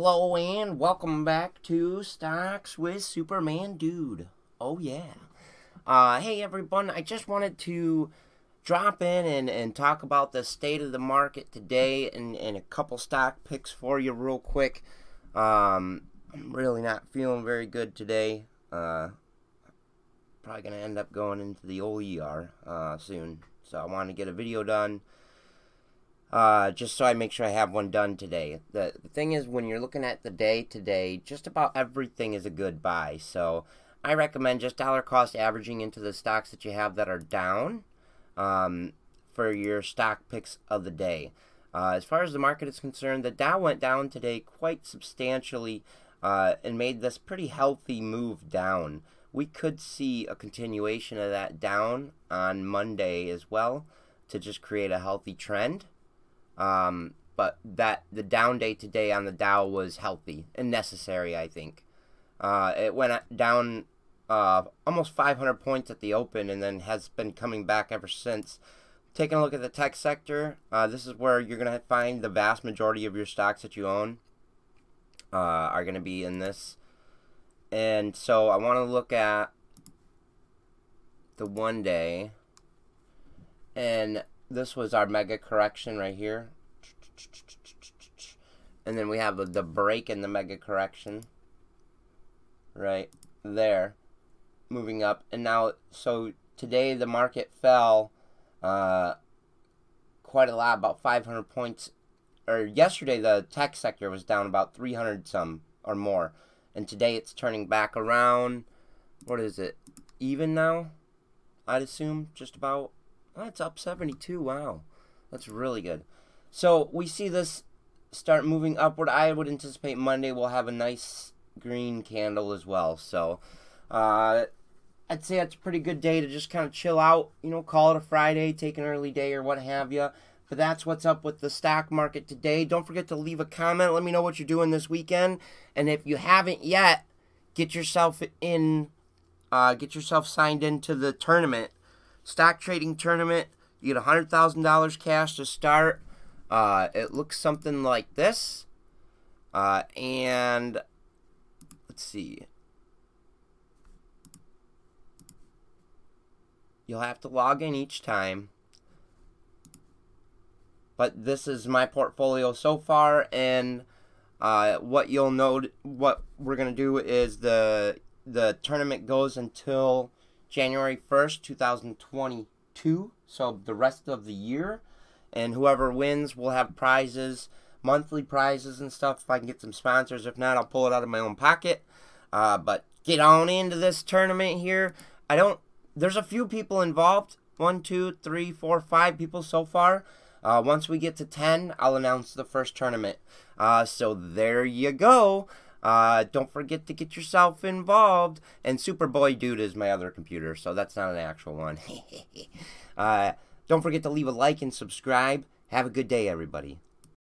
Hello and welcome back to Stocks with Superman Dude. Oh yeah. Uh, hey everyone, I just wanted to drop in and, and talk about the state of the market today and, and a couple stock picks for you real quick. Um, I'm really not feeling very good today. Uh, probably going to end up going into the old ER uh, soon. So I want to get a video done uh, just so I make sure I have one done today. The, the thing is, when you're looking at the day today, just about everything is a good buy. So I recommend just dollar cost averaging into the stocks that you have that are down um, for your stock picks of the day. Uh, as far as the market is concerned, the Dow went down today quite substantially uh, and made this pretty healthy move down. We could see a continuation of that down on Monday as well to just create a healthy trend. Um, but that the down day today on the Dow was healthy and necessary, I think. Uh, it went down uh, almost 500 points at the open and then has been coming back ever since. Taking a look at the tech sector, uh, this is where you're going to find the vast majority of your stocks that you own uh, are going to be in this. And so I want to look at the one day. And this was our mega correction right here. And then we have the break in the mega correction. Right there. Moving up. And now so today the market fell uh, quite a lot about 500 points. Or yesterday the tech sector was down about 300 some or more. And today it's turning back around. What is it? Even now? I'd assume just about Oh, it's up 72. Wow. That's really good. So we see this start moving upward. I would anticipate Monday will have a nice green candle as well. So uh, I'd say it's a pretty good day to just kind of chill out, you know, call it a Friday, take an early day or what have you. But that's what's up with the stock market today. Don't forget to leave a comment. Let me know what you're doing this weekend. And if you haven't yet, get yourself in, uh, get yourself signed into the tournament stock trading tournament. You get $100,000 cash to start. Uh, it looks something like this. Uh, and let's see. You'll have to log in each time. But this is my portfolio so far, and uh, what you'll note, what we're gonna do is the the tournament goes until January 1st, 2022. So the rest of the year. And whoever wins will have prizes, monthly prizes and stuff. If I can get some sponsors. If not, I'll pull it out of my own pocket. Uh, but get on into this tournament here. I don't. There's a few people involved. One, two, three, four, five people so far. Uh, once we get to 10, I'll announce the first tournament. Uh, so there you go. Uh, don't forget to get yourself involved. And Superboy Dude is my other computer, so that's not an actual one. uh, don't forget to leave a like and subscribe. Have a good day, everybody.